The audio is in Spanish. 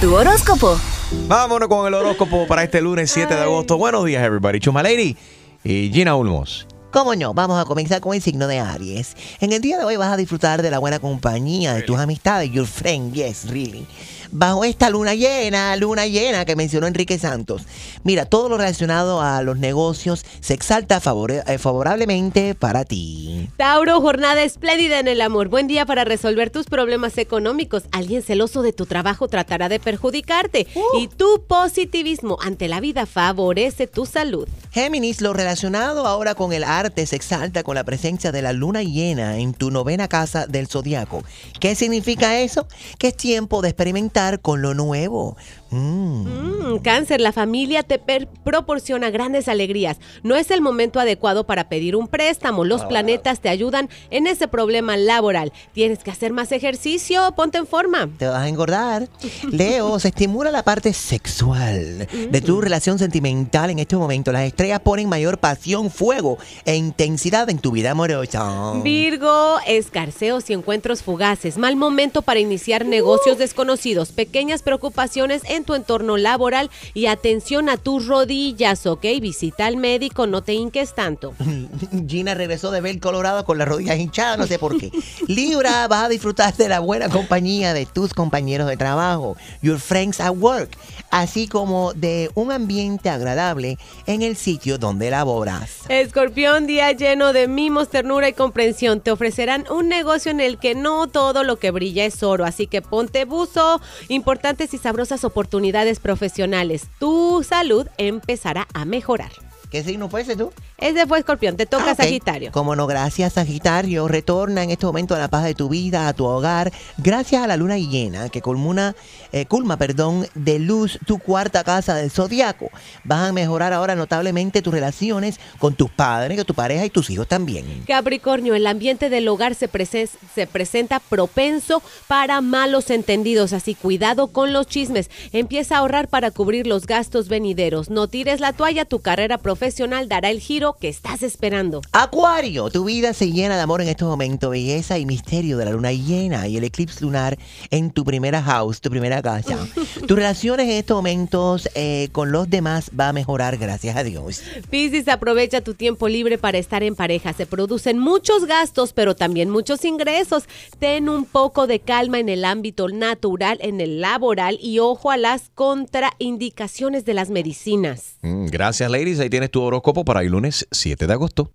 Tu horóscopo. Vámonos con el horóscopo para este lunes 7 de agosto. Buenos días, everybody. Chuma Lady y Gina Ulmos. ¿Cómo no? Vamos a comenzar con el signo de Aries. En el día de hoy vas a disfrutar de la buena compañía de tus amistades, your friend, yes, really. Bajo esta luna llena, luna llena que mencionó Enrique Santos. Mira, todo lo relacionado a los negocios se exalta favore- eh, favorablemente para ti. Tauro, jornada espléndida en el amor. Buen día para resolver tus problemas económicos. Alguien celoso de tu trabajo tratará de perjudicarte. Y tu positivismo ante la vida favorece tu salud. Géminis, lo relacionado ahora con el arte se exalta con la presencia de la luna llena en tu novena casa del zodiaco. ¿Qué significa eso? Que es tiempo de experimentar con lo nuevo. Mm. Mm, cáncer, la familia te proporciona grandes alegrías. No es el momento adecuado para pedir un préstamo. Los planetas te ayudan en ese problema laboral. Tienes que hacer más ejercicio. Ponte en forma. Te vas a engordar. Leo, se estimula la parte sexual de tu relación sentimental en este momento. Las estrellas ponen mayor pasión, fuego e intensidad en tu vida amorosa. Virgo, escarceos y encuentros fugaces. Mal momento para iniciar negocios desconocidos. Pequeñas preocupaciones en tu entorno laboral y atención a tus rodillas, ¿ok? Visita al médico, no te hinques tanto. Gina regresó de ver Colorado con las rodillas hinchadas, no sé por qué. Libra, vas a disfrutar de la buena compañía de tus compañeros de trabajo, your friends at work, así como de un ambiente agradable en el sitio donde laboras. Escorpión, día lleno de mimos, ternura y comprensión. Te ofrecerán un negocio en el que no todo lo que brilla es oro, así que ponte buzo. Importantes y sabrosas oportunidades profesionales. Tu salud empezará a mejorar. ¿Qué signo fue ese tú? Ese fue Escorpión, te toca Ah. Sagitario. Como no, gracias Sagitario. Retorna en este momento a la paz de tu vida, a tu hogar. Gracias a la luna llena que culmina, eh, culma perdón, de luz tu cuarta casa del zodiaco. Vas a mejorar ahora notablemente tus relaciones con tus padres, con tu pareja y tus hijos también. Capricornio, el ambiente del hogar se, prese- se presenta propenso para malos entendidos, así cuidado con los chismes. Empieza a ahorrar para cubrir los gastos venideros. No tires la toalla, tu carrera profesional dará el giro que estás esperando. Acuario, tu vida se llena de amor en estos momentos, belleza y misterio de la luna llena y el eclipse lunar en tu primera house, tu primera casa. Tus relaciones en estos momentos eh, con los demás va a mejorar, gracias a Dios. Piscis, aprovecha tu tiempo libre para estar en pareja. Se producen muchos gastos, pero también muchos ingresos. Ten un poco de calma en el ámbito natural, en el laboral y ojo a las contraindicaciones de las medicinas. Mm, Gracias, ladies. Ahí tienes tu horóscopo para el lunes 7 de agosto.